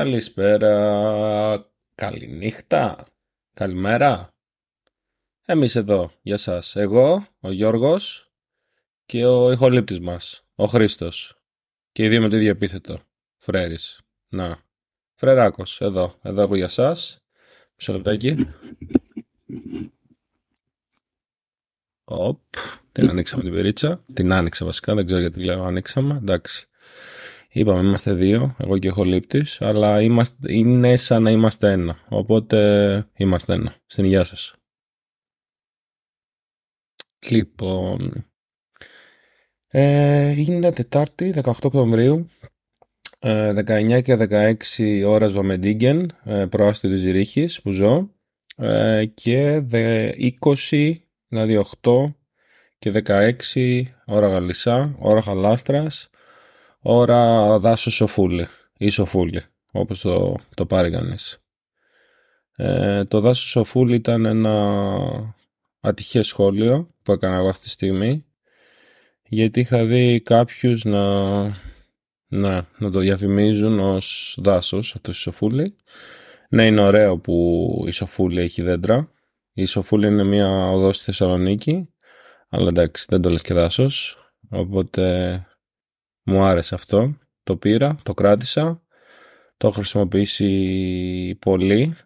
Καλησπέρα. Καληνύχτα. Καλημέρα. Εμείς εδώ για σας. Εγώ, ο Γιώργος και ο ηχολήπτης μας, ο Χρήστος. Και οι δύο με το ίδιο επίθετο. Φρέρης. Να. Φρεράκος. Εδώ. Εδώ από για σας. Μισό λεπτάκι. Οπ. Την ανοίξαμε την περίτσα. Την άνοιξα βασικά. Δεν ξέρω γιατί λέω ανοίξαμε. Εντάξει. Είπαμε, είμαστε δύο, εγώ και ο Λήπτης, αλλά είμαστε, είναι σαν να είμαστε ένα. Οπότε είμαστε ένα. Στην υγεία σας. Λοιπόν, ε, είναι Τετάρτη, 18 Οκτωβρίου, ε, 19 και 16 ώρας Βαμεντίγκεν, ε, προάστιο της Ζηρίχης που ζω, ε, και 20, δηλαδή 8 και 16 ώρα Γαλισσά, ώρα Χαλάστρας, ώρα δάσος σοφούλη ή σοφούλη, όπως το, το πάρει κανείς. Ε, το δάσος σοφούλη ήταν ένα ατυχές σχόλιο που έκανα εγώ αυτή τη στιγμή γιατί είχα δει κάποιους να, να, να το διαφημίζουν ως δάσος αυτός η σοφούλη. Ναι, είναι ωραίο που η σοφούλη έχει δέντρα. Η Σοφούλη είναι μια οδός στη Θεσσαλονίκη, αλλά εντάξει, δεν το λες και δάσος. Οπότε μου άρεσε αυτό. Το πήρα, το κράτησα. Το έχω χρησιμοποιήσει πολύ.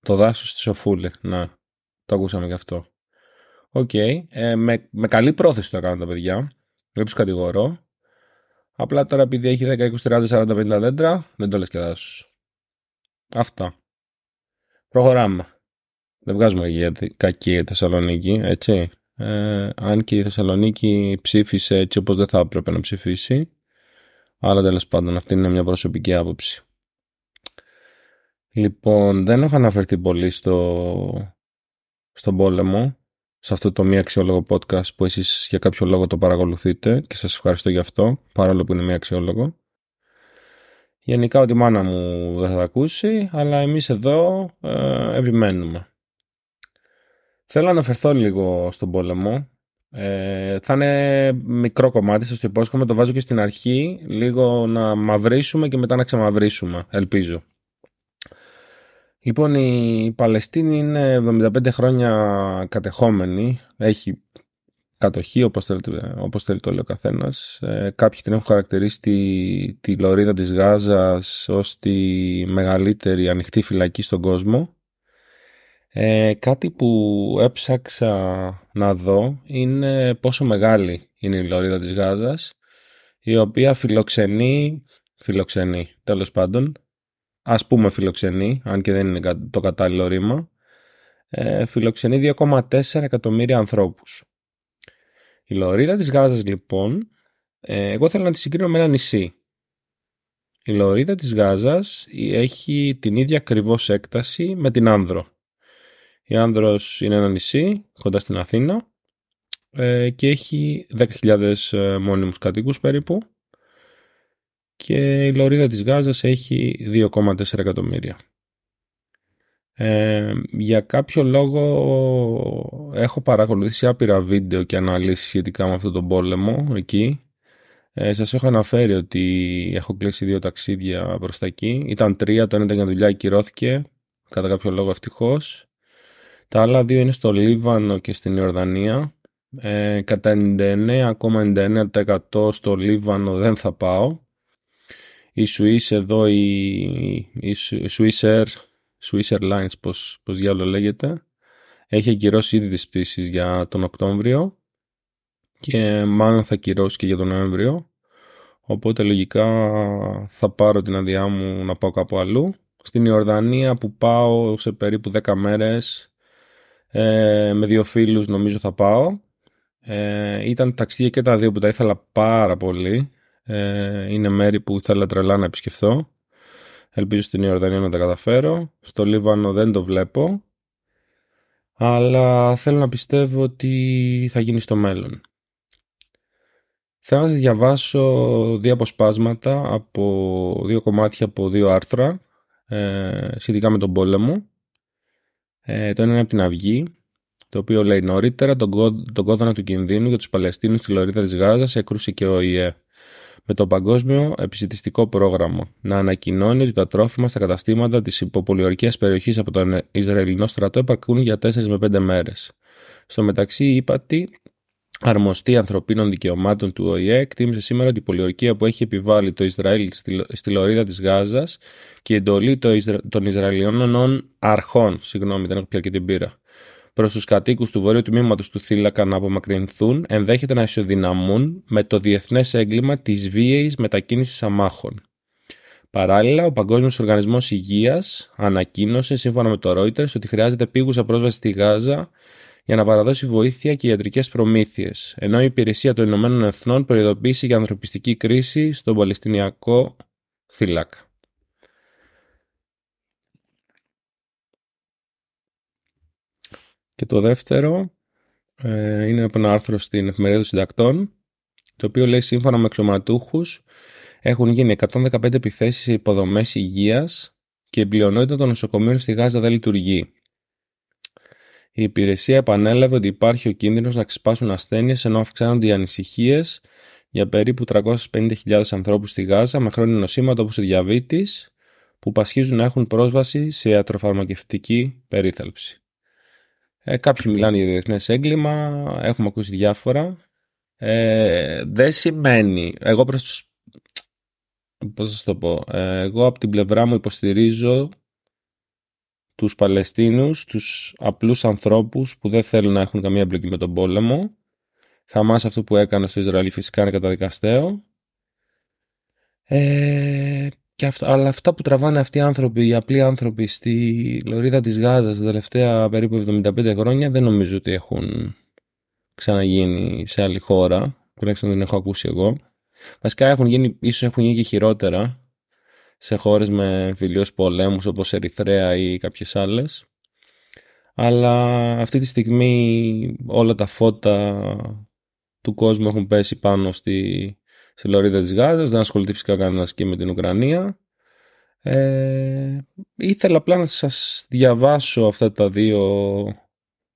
Το δάσος στη Σοφούλη. Να, το ακούσαμε γι' αυτό. Οκ. Ε, με, με καλή πρόθεση το έκανα τα παιδιά. Δεν τους κατηγορώ. Απλά τώρα επειδή έχει 10, 20, 30, 40, 50 δέντρα, δεν το λες και δάσος. Αυτά. Προχωράμε. Δεν βγάζουμε για κακή Θεσσαλονίκη, έτσι. Ε, αν και η Θεσσαλονίκη ψήφισε έτσι όπως δεν θα έπρεπε να ψηφίσει. Αλλά τέλος πάντων αυτή είναι μια προσωπική άποψη. Λοιπόν, δεν έχω αναφερθεί πολύ στο, στον πόλεμο, σε αυτό το μη αξιόλογο podcast που εσείς για κάποιο λόγο το παρακολουθείτε και σας ευχαριστώ γι' αυτό, παρόλο που είναι μη αξιόλογο. Γενικά ότι η μάνα μου δεν θα τα ακούσει, αλλά εμείς εδώ ε, επιμένουμε. Θέλω να αναφερθώ λίγο στον πόλεμο. Ε, θα είναι μικρό κομμάτι, σας το υπόσχομαι, το βάζω και στην αρχή, λίγο να μαυρίσουμε και μετά να ξαμαυρίσουμε, ελπίζω. Λοιπόν, η Παλαιστίνη είναι 75 χρόνια κατεχόμενη, έχει κατοχή, όπως θέλει, όπως θέλει το λέει ο καθένας. Ε, κάποιοι την έχουν χαρακτηρίσει τη, τη λωρίδα της Γάζας ως τη μεγαλύτερη ανοιχτή φυλακή στον κόσμο. Ε, κάτι που έψαξα να δω είναι πόσο μεγάλη είναι η λωρίδα της Γάζας η οποία φιλοξενεί, φιλοξενεί τέλος πάντων, ας πούμε φιλοξενεί, αν και δεν είναι το κατάλληλο ρήμα, ε, φιλοξενεί 2,4 εκατομμύρια ανθρώπους. Η λωρίδα της Γάζας λοιπόν, ε, εγώ θέλω να τη συγκρίνω με ένα νησί. Η λωρίδα της Γάζας έχει την ίδια ακριβώς έκταση με την Άνδρο. Η Άνδρος είναι ένα νησί κοντά στην Αθήνα ε, και έχει 10.000 ε, μόνιμους κατοίκους περίπου και η λωρίδα της Γάζας έχει 2,4 εκατομμύρια. Ε, για κάποιο λόγο έχω παρακολουθήσει άπειρα βίντεο και αναλύσεις σχετικά με αυτόν τον πόλεμο εκεί. Ε, σας έχω αναφέρει ότι έχω κλείσει δύο ταξίδια προς τα εκεί. Ήταν τρία, το ένα ήταν για δουλειά, κυρώθηκε κατά κάποιο λόγο ευτυχώς. Τα άλλα δύο είναι στο Λίβανο και στην Ιορδανία. Ε, κατά 99,99% στο Λίβανο δεν θα πάω. Η Swiss εδώ, η, η Swiss Air, Swiss Airlines, πώς, πώς διάλογο λέγεται, έχει ακυρώσει ήδη τις πτήσεις για τον Οκτώβριο και μάλλον θα ακυρώσει και για τον Νοέμβριο. Οπότε λογικά θα πάρω την αδειά μου να πάω κάπου αλλού. Στην Ιορδανία που πάω σε περίπου 10 μέρες ε, με δύο φίλους νομίζω θα πάω. Ε, ήταν ταξίδια και τα δύο που τα ήθελα πάρα πολύ. Ε, είναι μέρη που ήθελα τρελά να επισκεφθώ. Ελπίζω στην Ιορδανία να τα καταφέρω. Στο Λίβανο δεν το βλέπω. Αλλά θέλω να πιστεύω ότι θα γίνει στο μέλλον. Θέλω να διαβάσω δύο αποσπάσματα από δύο κομμάτια από δύο άρθρα ε, σχετικά με τον πόλεμο ε, το ένα είναι από την Αυγή, το οποίο λέει νωρίτερα τον, κό, τον κόδωνα του κινδύνου για τους Παλαιστίνους στη Λωρίδα της Γάζας έκρουσε και ο ΙΕ. με το Παγκόσμιο Επισητιστικό Πρόγραμμα να ανακοινώνει ότι τα τρόφιμα στα καταστήματα της υποπολιορκίας περιοχής από τον Ισραηλινό στρατό επαρκούν για 4 με 5 μέρες. Στο μεταξύ, η ύπατη αρμοστή ανθρωπίνων δικαιωμάτων του ΟΗΕ εκτίμησε σήμερα ότι η πολιορκία που έχει επιβάλει το Ισραήλ στη λωρίδα της Γάζας και η εντολή των Ισραηλινών αρχών, συγγνώμη δεν έχω πια και την πείρα, προς τους κατοίκους του βορείου τμήματος του θύλακα να απομακρυνθούν ενδέχεται να ισοδυναμούν με το διεθνές έγκλημα της βίαιης μετακίνησης αμάχων. Παράλληλα, ο Παγκόσμιος Οργανισμός Υγείας ανακοίνωσε, σύμφωνα με το Reuters, ότι χρειάζεται πήγουσα πρόσβαση στη Γάζα για να παραδώσει βοήθεια και ιατρικές προμήθειες, ενώ η Υπηρεσία των Ηνωμένων Εθνών προειδοποίησε για ανθρωπιστική κρίση στον Παλαιστινιακό θύλακα. Και το δεύτερο ε, είναι από ένα άρθρο στην Εφημερίδα των Συντακτών, το οποίο λέει σύμφωνα με εξωματούχους έχουν γίνει 115 επιθέσεις σε υποδομές υγείας και η πλειονότητα των νοσοκομείων στη Γάζα δεν λειτουργεί. Η υπηρεσία επανέλαβε ότι υπάρχει ο κίνδυνος να ξεσπάσουν ασθένειες ενώ αυξάνονται οι ανησυχίες για περίπου 350.000 ανθρώπους στη Γάζα με χρόνια νοσήματα όπως ο διαβήτης που πασχίζουν να έχουν πρόσβαση σε ιατροφαρμακευτική περίθαλψη. Ε, κάποιοι μιλάνε για διεθνές έγκλημα, έχουμε ακούσει διάφορα. Ε, δεν σημαίνει, εγώ προς τους, πώς θα το πω, ε, εγώ από την πλευρά μου υποστηρίζω τους Παλαιστίνους, τους απλούς ανθρώπους που δεν θέλουν να έχουν καμία εμπλοκή με τον πόλεμο. Χαμάς αυτό που έκανε στο Ισραήλ φυσικά είναι καταδικαστέο. Ε, και αυτά, αλλά αυτά που τραβάνε αυτοί οι άνθρωποι, οι απλοί άνθρωποι στη λωρίδα της Γάζας τα τελευταία περίπου 75 χρόνια δεν νομίζω ότι έχουν ξαναγίνει σε άλλη χώρα. Τουλάχιστον δεν έχω ακούσει εγώ. Βασικά έχουν γίνει, ίσως έχουν γίνει και χειρότερα σε χώρες με φιλιούς πολέμους όπως Ερυθρέα ή κάποιες άλλες. Αλλά αυτή τη στιγμή όλα τα φώτα του κόσμου έχουν πέσει πάνω στη, στη λωρίδα της Γάζας, δεν ασχοληθεί φυσικά κανένας και με την Ουκρανία. Ε, ήθελα απλά να σας διαβάσω αυτά τα δύο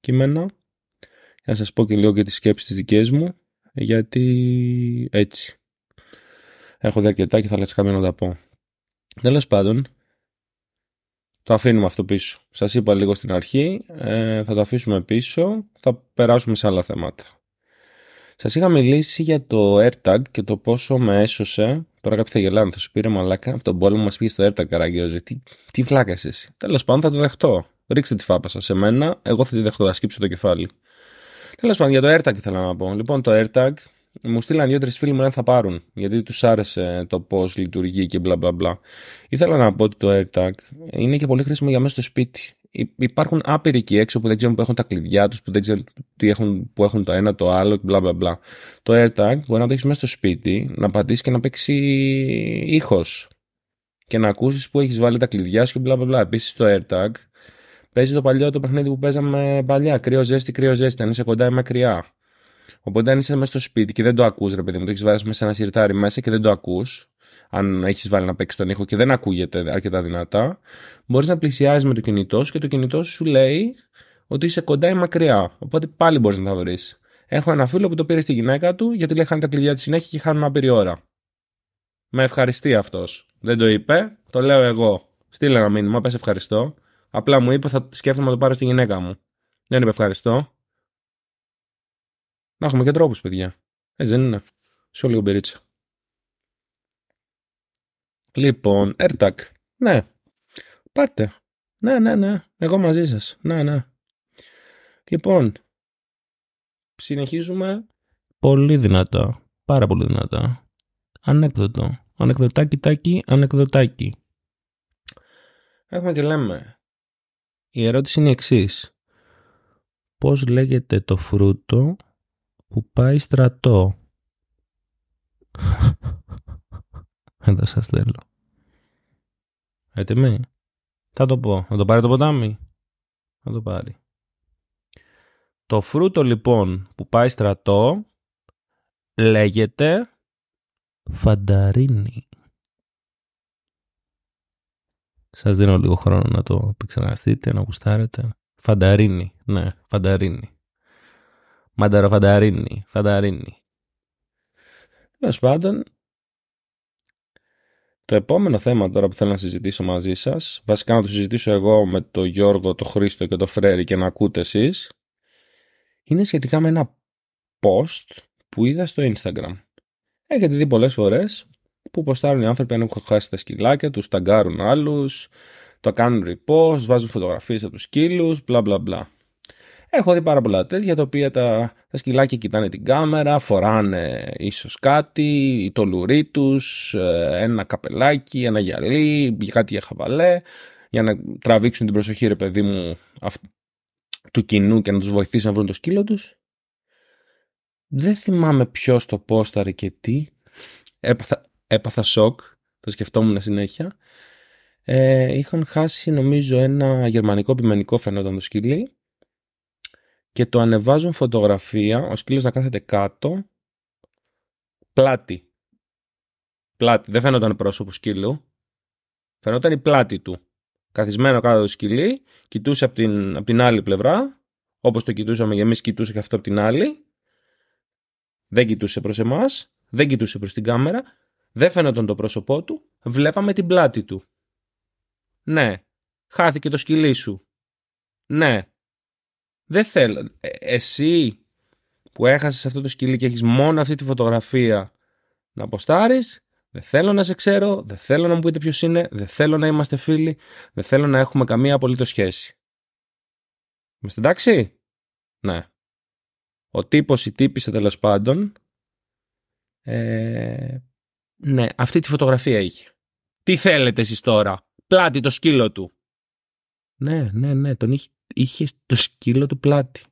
κείμενα για να σας πω και λίγο και τις σκέψεις της δικές μου γιατί έτσι έχω δει αρκετά και θα λες κάποια να τα πω. Τέλος πάντων, το αφήνουμε αυτό πίσω. Σας είπα λίγο στην αρχή, ε, θα το αφήσουμε πίσω, θα περάσουμε σε άλλα θέματα. Σας είχα μιλήσει για το AirTag και το πόσο με έσωσε. Τώρα κάποιοι θα γελάνε, θα σου πήρε μαλάκα από τον πόλεμο μας πήγε στο AirTag, καραγκιόζη. Τι, τι βλάκας εσύ. Τέλος πάντων θα το δεχτώ. Ρίξτε τη φάπα σας σε μένα, εγώ θα τη δεχτώ, θα σκύψω το κεφάλι. Τέλος πάντων, για το AirTag ήθελα να πω. Λοιπόν, το AirTag μου στείλαν δύο-τρει φίλοι μου να θα πάρουν, γιατί τους άρεσε το πώς λειτουργεί και μπλα μπλα μπλα. Ήθελα να πω ότι το AirTag είναι και πολύ χρήσιμο για μέσα στο σπίτι υπάρχουν άπειροι εκεί έξω που δεν ξέρουν που έχουν τα κλειδιά τους, που δεν ξέρουν τι έχουν, που έχουν το ένα το άλλο και μπλα μπλα μπλα. Το AirTag μπορεί να το έχεις μέσα στο σπίτι, να πατήσεις και να παίξει ήχος. Και να ακούσεις που έχεις βάλει τα κλειδιά σου και μπλα μπλα μπλα. Επίσης το AirTag παίζει το παλιό το παιχνίδι που παίζαμε παλιά. Κρύο ζέστη, κρύο ζέστη. Αν είσαι κοντά ή μακριά. Οπότε αν είσαι μέσα στο σπίτι και δεν το ακούς ρε παιδί μου, το έχεις βάλει μέσα σε ένα σιρτάρι μέσα και δεν το ακούς, αν έχεις βάλει να παίξεις τον ήχο και δεν ακούγεται αρκετά δυνατά, μπορείς να πλησιάζεις με το κινητό σου και το κινητό σου λέει ότι είσαι κοντά ή μακριά. Οπότε πάλι μπορείς να τα βρεις. Έχω ένα φίλο που το πήρε στη γυναίκα του γιατί λέει χάνει τα κλειδιά της συνέχεια και χάνουν άπειρη ώρα. Με ευχαριστεί αυτός. Δεν το είπε, το λέω εγώ. Στείλε ένα μήνυμα, πες ευχαριστώ. Απλά μου είπε θα σκέφτομαι να το πάρω στη γυναίκα μου. Δεν είπε ευχαριστώ. Να έχουμε και τρόπους, παιδιά. Έτσι δεν είναι. Σε λίγο μπερίτσα. Λοιπόν, AirTag. Ναι. Πάρτε. Ναι, ναι, ναι. Εγώ μαζί σας. Ναι, ναι. Λοιπόν, συνεχίζουμε πολύ δυνατά. Πάρα πολύ δυνατά. Ανέκδοτο. Ανεκδοτάκι, τάκι, ανεκδοτάκι. Έχουμε και λέμε. Η ερώτηση είναι η εξής. Πώς λέγεται το φρούτο που πάει στρατό. Εδώ σας θέλω. Έτοιμοι; Θα το πω. Θα το πάρει το ποτάμι; Θα το πάρει. Το φρούτο λοιπόν που πάει στρατό λέγεται φανταρίνι. Σας δίνω λίγο χρόνο να το επεξεργαστείτε, να γουστάρετε. Φανταρίνι, ναι, φανταρίνι. Μανταροφανταρίνι, φανταρίνι. Τέλος πάντων, Το επόμενο θέμα τώρα που θέλω να συζητήσω μαζί σας, βασικά να το συζητήσω εγώ με τον Γιώργο, τον Χρήστο και τον Φρέρι και να ακούτε εσείς, είναι σχετικά με ένα post που είδα στο Instagram. Έχετε δει πολλές φορές που ποστάρουν οι άνθρωποι αν έχουν χάσει τα σκυλάκια τους, ταγκάρουν άλλους, το κάνουν repost, βάζουν φωτογραφίες από τους σκύλους, μπλα μπλα μπλα. Έχω δει πάρα πολλά τέτοια τα οποία τα, τα σκυλάκια κοιτάνε την κάμερα, φοράνε ίσως κάτι, το λουρί τους, ε, ένα καπελάκι, ένα γυαλί, κάτι για χαβαλέ, για να τραβήξουν την προσοχή ρε παιδί μου του κοινού και να τους βοηθήσει να βρουν το σκύλο τους. Δεν θυμάμαι ποιο το πόσταρε και τι. Έπαθα, έπαθα σοκ, το σκεφτόμουν συνέχεια. Ε, είχαν χάσει νομίζω ένα γερμανικό πιμενικό φαινόταν το σκυλί και το ανεβάζουν φωτογραφία, ο σκύλος να κάθεται κάτω, πλάτη. Πλάτη, δεν φαίνονταν πρόσωπο σκύλου, φαινόταν η πλάτη του. Καθισμένο κάτω το σκυλί, κοιτούσε από την, από την άλλη πλευρά, όπως το κοιτούσαμε και εμείς κοιτούσε και αυτό από την άλλη. Δεν κοιτούσε προς εμάς, δεν κοιτούσε προς την κάμερα, δεν φαίνονταν το πρόσωπό του, βλέπαμε την πλάτη του. Ναι, χάθηκε το σκυλί σου. Ναι, δεν θέλω. Ε, εσύ που έχασες αυτό το σκυλί και έχεις μόνο αυτή τη φωτογραφία να αποστάρεις, δεν θέλω να σε ξέρω, δεν θέλω να μου πείτε ποιος είναι, δεν θέλω να είμαστε φίλοι, δεν θέλω να έχουμε καμία απολύτως σχέση. Είμαστε εντάξει; Ναι. Ο τύπος, η τύπησα τέλος πάντων, ε, ναι, αυτή τη φωτογραφία είχε. Τι θέλετε εσείς τώρα, πλάτη το σκύλο του. Ναι, ναι, ναι, τον είχε είχες το σκύλο του πλάτη.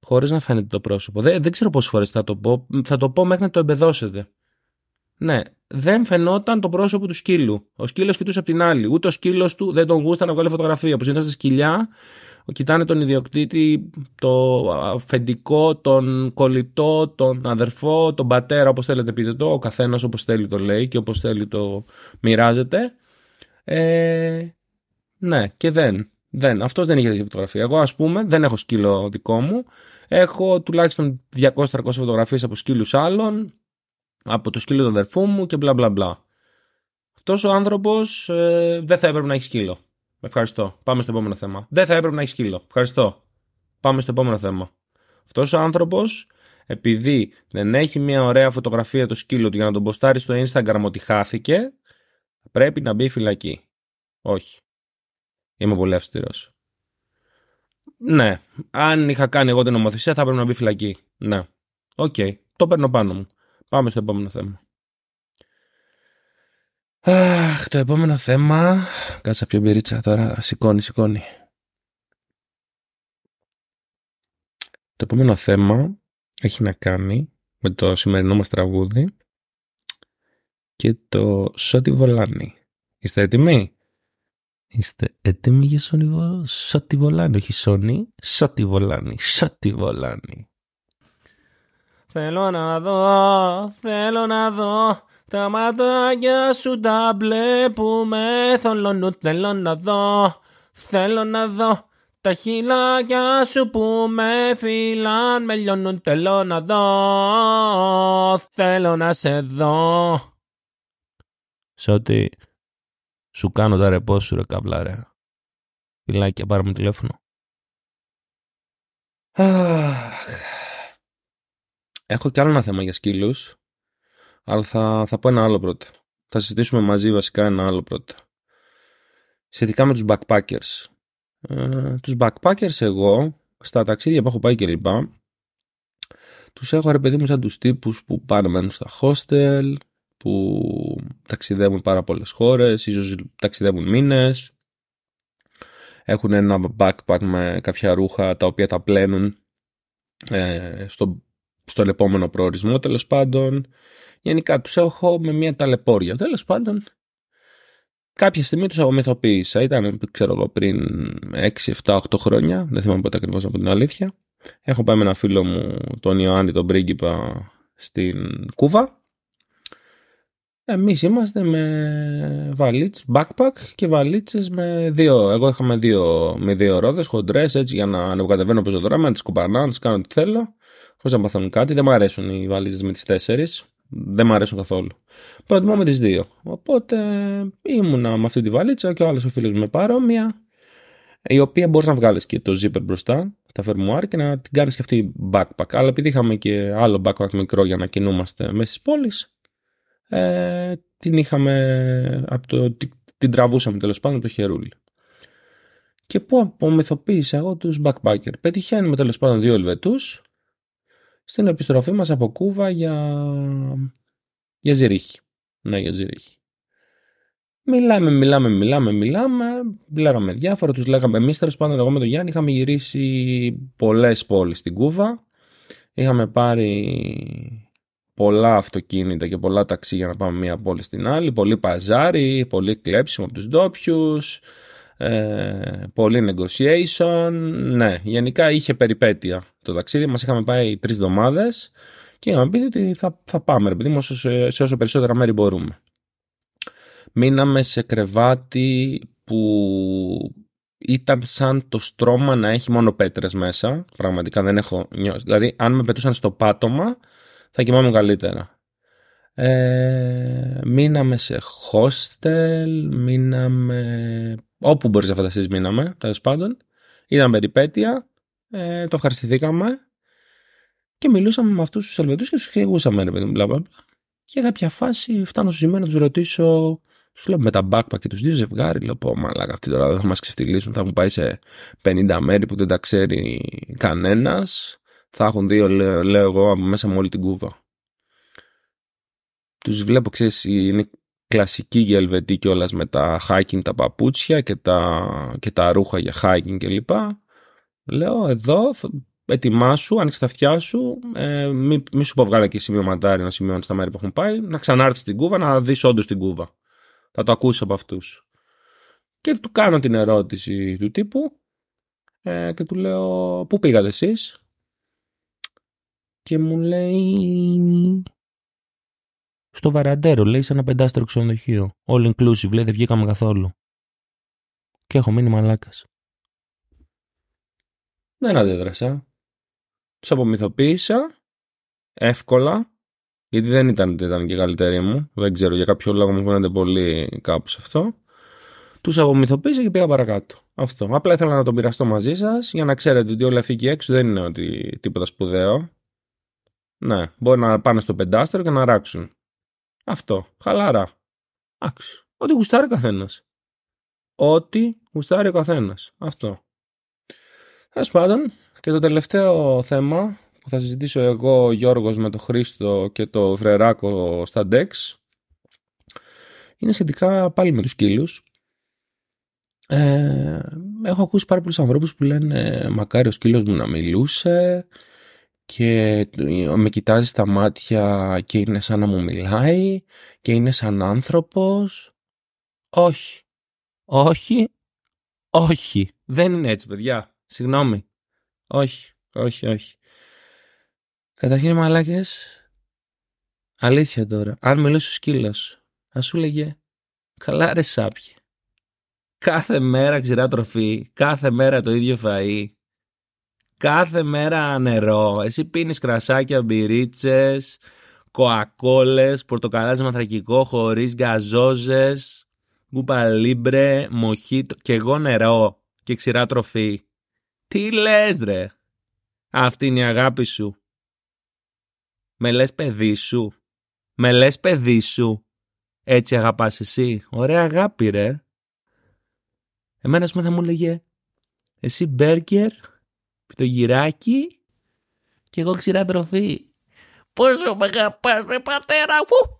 Χωρίς να φαίνεται το πρόσωπο. Δεν, δεν ξέρω πόσες φορές θα το πω. Θα το πω μέχρι να το εμπεδώσετε. Ναι, δεν φαινόταν το πρόσωπο του σκύλου. Ο σκύλος κοιτούσε από την άλλη. Ούτε ο σκύλος του δεν τον γούστα να βγάλει φωτογραφία. Όπως είναι στα σκυλιά, κοιτάνε τον ιδιοκτήτη, το αφεντικό, τον κολλητό, τον αδερφό, τον πατέρα, όπως θέλετε πείτε το. Ο καθένας όπως θέλει το λέει και όπως θέλει το μοιράζεται. Ε, ναι, και δεν. Δεν, αυτός δεν είχε τέτοια φωτογραφία. Εγώ, ας πούμε, δεν έχω σκύλο δικό μου. Έχω τουλάχιστον 200-300 φωτογραφίες από σκύλους άλλων, από το σκύλο του αδερφού μου και μπλα μπλα μπλα. Αυτός ο άνθρωπος ε, δεν θα έπρεπε να έχει σκύλο. Ευχαριστώ. Πάμε στο επόμενο θέμα. Δεν θα έπρεπε να έχει σκύλο. Ευχαριστώ. Πάμε στο επόμενο θέμα. Αυτός ο άνθρωπος, επειδή δεν έχει μια ωραία φωτογραφία του σκύλου του για να τον ποστάρει στο Instagram ότι χάθηκε, πρέπει να μπει φυλακή. Όχι. Είμαι πολύ αυστηρός. Ναι. Αν είχα κάνει εγώ την νομοθεσία θα έπρεπε να μπει φυλακή. Ναι. Οk. Το παίρνω πάνω μου. Πάμε στο επόμενο θέμα. Αχ, το επόμενο θέμα. Κάτσε πιω μπυρίτσα τώρα. Σηκώνει, σηκώνει. Το επόμενο θέμα έχει να κάνει με το σημερινό μας τραγούδι και το Σότι Βολάνι. Είστε έτοιμοι; Είστε έτοιμοι για Σόνι Σότι Βολάνι, όχι Σόνι, Σότι Βολάνι, Σότι Βολάνι. Θέλω να δω, θέλω να δω τα ματάκια σου τα μπλε που με θολώνουν θέλω να δω, θέλω να δω τα χειλάκια σου που με φυλάν με λιώνουν θέλω να δω, θέλω να σε δω. Σότι σου κάνω τα ρεπό σου ρε καβλά ρε. Φιλάκια πάρε με τηλέφωνο. Έχω κι άλλο ένα θέμα για σκύλους. Αλλά θα, θα πω ένα άλλο πρώτα. Θα συζητήσουμε μαζί βασικά ένα άλλο πρώτα. Σχετικά με τους backpackers. Ε, τους backpackers εγώ, στα ταξίδια που έχω πάει και λοιπά, τους έχω ρε παιδί μου σαν τους τύπους που πάνε μένουν στα hostel, που ταξιδεύουν πάρα πολλές χώρες, ίσως ταξιδεύουν μήνες, έχουν ένα backpack με κάποια ρούχα τα οποία τα πλένουν ε, στο, στον επόμενο προορισμό τέλος πάντων. Γενικά τους έχω με μια ταλαιπώρια. Τέλος πάντων, κάποια στιγμή τους απομυθοποίησα. Ήταν, ξέρω εγώ, πριν 6, 7, 8 χρόνια. Δεν θυμάμαι πότε ακριβώς από την αλήθεια. Έχω πάει με ένα φίλο μου, τον Ιωάννη, τον πρίγκιπα, στην Κούβα εμείς είμαστε με βαλίτσες, backpack και βαλίτσες με δύο. Εγώ είχαμε δύο, με δύο ρόδες χοντρές έτσι για να ανεβοκατεβαίνω πεζοδρόμια, να τις κουπανάω, να τις κάνω ό,τι θέλω. Χωρίς να παθαίνουν κάτι. Δεν μου αρέσουν οι βαλίτσες με τις τέσσερις. Δεν μου αρέσουν καθόλου. Προτιμώ με τις δύο. Οπότε ήμουνα με αυτή τη βαλίτσα και ο άλλος ο φίλος μου με παρόμοια, η οποία μπορείς να βγάλεις και το zipper μπροστά, τα φερμουάρ και να την κάνεις και αυτή backpack. Αλλά επειδή είχαμε και άλλο backpack μικρό για να κινούμαστε μέσα στι πόλει, ε, την είχαμε. Από το, την τραβούσαμε τέλος πάντων από το χερούλι. Και πού απομυθοποίησα εγώ τους backpacker. Πετυχαίνουμε τέλος πάντων δύο Ελβετούς στην επιστροφή μας από Κούβα για, για Ζηρίχη. Ναι, για Ζηρίχη. Μιλάμε, μιλάμε, μιλάμε, μιλάμε. Λέγαμε διάφορα, τους λέγαμε. Εμείς τέλος πάντων, εγώ με τον Γιάννη είχαμε γυρίσει πολλές πόλεις στην Κούβα. Είχαμε πάρει πολλά αυτοκίνητα και πολλά ταξί για να πάμε μία πόλη στην άλλη. Πολύ παζάρι, πολύ κλέψιμο από τους ντόπιους ε, πολύ negotiation. Ναι, γενικά είχε περιπέτεια το ταξίδι. Μας είχαμε πάει τρεις εβδομάδες και είχαμε πει ότι θα, θα πάμε ρε παιδί σε, σε όσο περισσότερα μέρη μπορούμε. Μείναμε σε κρεβάτι που ήταν σαν το στρώμα να έχει μόνο πέτρες μέσα. Πραγματικά δεν έχω νιώσει. Δηλαδή αν με πετούσαν στο πάτωμα θα κοιμάμαι καλύτερα. Ε, μείναμε σε hostel, μείναμε Όπου μπορείς να φανταστείς, μείναμε, τέλος πάντων. Είδαμε περιπέτεια, ε, το ευχαριστηθήκαμε και μιλούσαμε με αυτούς τους Ελβετούς και τους χαιρετούσαμε, ρε παιδί μου, Και κάποια φάση φτάνω στο σημείο να τους ρωτήσω, τους λέω με τα backpack και τους δύο ζευγάρι, λέω πω μαλάκα αυτοί τώρα δεν θα μας ξεφτυλίσουν, θα έχουν πάει σε 50 μέρη που δεν τα ξέρει κανένας. Θα έχουν δύο, λέω, λέω εγώ, μέσα με όλη την κούβα. Τους βλέπω, ξέρεις, είναι κλασική για Ελβετή κιόλας με τα hiking τα παπούτσια και τα, και τα ρούχα για hiking κλπ. Λέω εδώ ετοιμάσου, άνοιξε τα αυτιά σου, ε, μη, μη σου πω βγάλε και σημειωματάρι να σημειώνεις τα μέρη που έχουν πάει, να ξανάρθεις στην Κούβα, να δεις όντως την Κούβα. Θα το ακούσει από αυτούς. Και του κάνω την ερώτηση του τύπου ε, και του λέω πού πήγατε εσείς; Και μου λέει στο βαραντέρο, λέει, σε ένα πεντάστερο ξενοδοχείο. All inclusive, λέει, δεν βγήκαμε καθόλου. Και έχω μείνει μαλάκας. Δεν αντέδρασα. Τους απομυθοποίησα εύκολα, γιατί δεν ήταν, ήταν και καλύτερη μου. Δεν ξέρω για κάποιο λόγο μου φαίνεται πολύ κάπου σε αυτό. Τους απομυθοποίησα και πήγα παρακάτω. Αυτό. Απλά ήθελα να το μοιραστώ μαζί σας για να ξέρετε ότι όλοι αυτοί εκεί έξω δεν είναι ότι τίποτα σπουδαίο. Ναι, μπορεί να πάνε στο πεντάστερο και να ράξουν. Αυτό. Χαλαρά. Άξι. Ό,τι γουστάρει ο καθένας. Ό,τι γουστάρει ο καθένας. Αυτό. Τέλος πάντων, και το τελευταίο θέμα που θα συζητήσω εγώ, ο Γιώργος, με τον Χρήστο και το Φρεράκο στα DEX είναι σχετικά πάλι με τους σκύλους. Ε, έχω ακούσει πάρα πολλούς ανθρώπους που λένε μακάρι ο σκύλος μου να μιλούσε και με κοιτάζεις στα μάτια και είναι σαν να μου μιλάει και είναι σαν άνθρωπος. Όχι. Όχι. Όχι. Δεν είναι έτσι παιδιά. Συγγνώμη. Όχι. Όχι. Όχι. Καταρχήν μαλάκες. Αλήθεια τώρα. Αν μιλούσε ο σκύλος. Θα σου λέγε. Καλά ρε σάπιε. Κάθε μέρα ξηρά τροφή. Κάθε μέρα το ίδιο φαΐ κάθε μέρα νερό. Εσύ πίνεις κρασάκια, μπυρίτσες, κοακόλες, πορτοκαλάζι μαθρακικό χωρίς γκαζόζες, γκούπα λίμπρε, μοχίτο και εγώ νερό και ξηρά τροφή. Τι λες ρε; Αυτή είναι η αγάπη σου. Με λες παιδί σου. Με λες παιδί σου. Έτσι αγαπάς εσύ. Ωραία αγάπη ρε. Εμένα θα μου λέγε εσύ μπέργκερ το γυράκι και εγώ ξηρά τροφή. Πόσο μ' αγαπάς ρε πατέρα μου.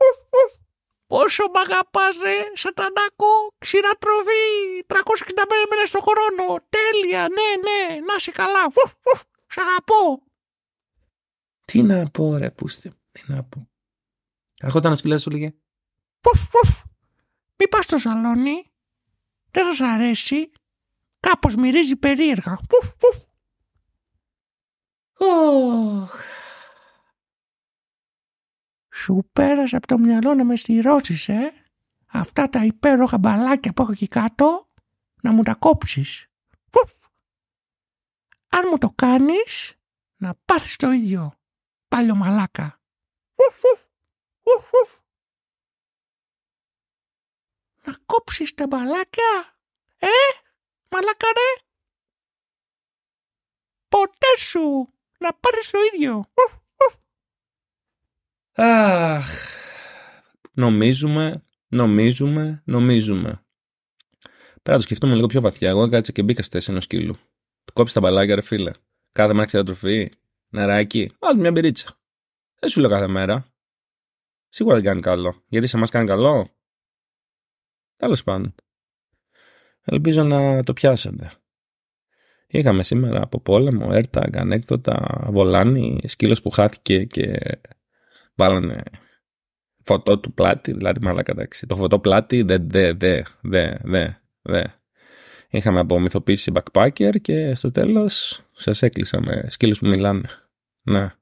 Πόσο μ' αγαπάς ρε σατανάκο ξηρά τροφή. 365 μέρες το χρόνο. Τέλεια ναι ναι να είσαι καλά. Σ' αγαπώ. Τι να πω ρε πούστε. Τι να πω. Αρχόταν ο σκυλάς σου λέγε. Πουφ, πουφ. Μη πας στο σαλόνι. Δεν θα σ' αρέσει. Κάπως μυρίζει περίεργα. Πουφ, πουφ. Σου πέρασε από το μυαλό να με στηρώσεις, ε; Αυτά τα υπέροχα μπαλάκια που έχω εκεί κάτω, να μου τα κόψεις. Φουφ. Αν μου το κάνεις, να πάθεις το ίδιο. Πάλιο μαλάκα. Φουφ, φουφ. Ουφ, ουφ. Να κόψεις τα μπαλάκια. Ε, μαλάκα ρε; Ποτέ σου. Να πάρεις το ίδιο. Ουφ, ουφ. Αχ, νομίζουμε, νομίζουμε, νομίζουμε. Πρέπει να το σκεφτούμε λίγο πιο βαθιά. Εγώ κάτσα και μπήκα στη θέση ενός σκύλου. Του κόψεις τα μπαλάκια, ρε φίλε. Κάθε μέρα ξέρει τροφή. Νεράκι. Βάλτε μια μπυρίτσα. Δεν σου λέω κάθε μέρα. Σίγουρα δεν κάνει καλό. Γιατί σε εμάς κάνει καλό. Τέλος πάντων. Ελπίζω να το πιάσετε. Είχαμε σήμερα από πόλεμο, έρτα, ανέκδοτα, βολάνι, σκύλος που χάθηκε και βάλανε φωτό του πλάτη, δηλαδή μαλάκα εντάξει. Το φωτό πλάτη δε, δε, δε, δε, δε, δε. Είχαμε απομυθοποιήσει backpacker και στο τέλος σας έκλεισα με σκύλους που μιλάνε. Να.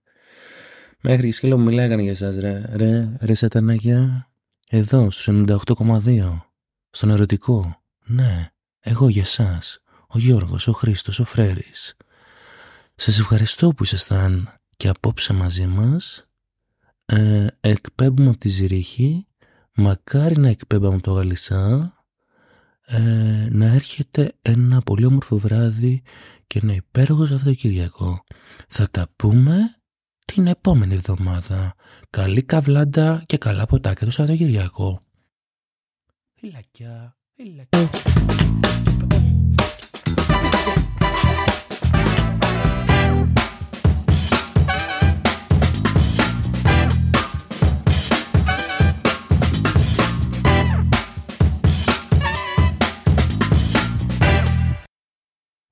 Μέχρι και σκύλο που μιλάγανε για εσάς ρε, ρε, ρε σαταναγιά. Εδώ στους 98,2. Στον ερωτικό. Ναι, εγώ για εσάς. Ο Γιώργος, ο Χρήστος, ο Φρέρης. Σας ευχαριστώ που ήσασταν και απόψε μαζί μας. Ε, εκπέμπουμε από τη Ζηρίχη. Μακάρι να εκπέμπαμε από το Γαλισά. Ε, να έρχεται ένα πολύ όμορφο βράδυ και ένα υπέροχο Σαββατοκύριακο. Θα τα πούμε την επόμενη εβδομάδα. Καλή καβλάντα και καλά ποτάκια το Σαββατοκύριακο. Φιλακιά, φιλακιά.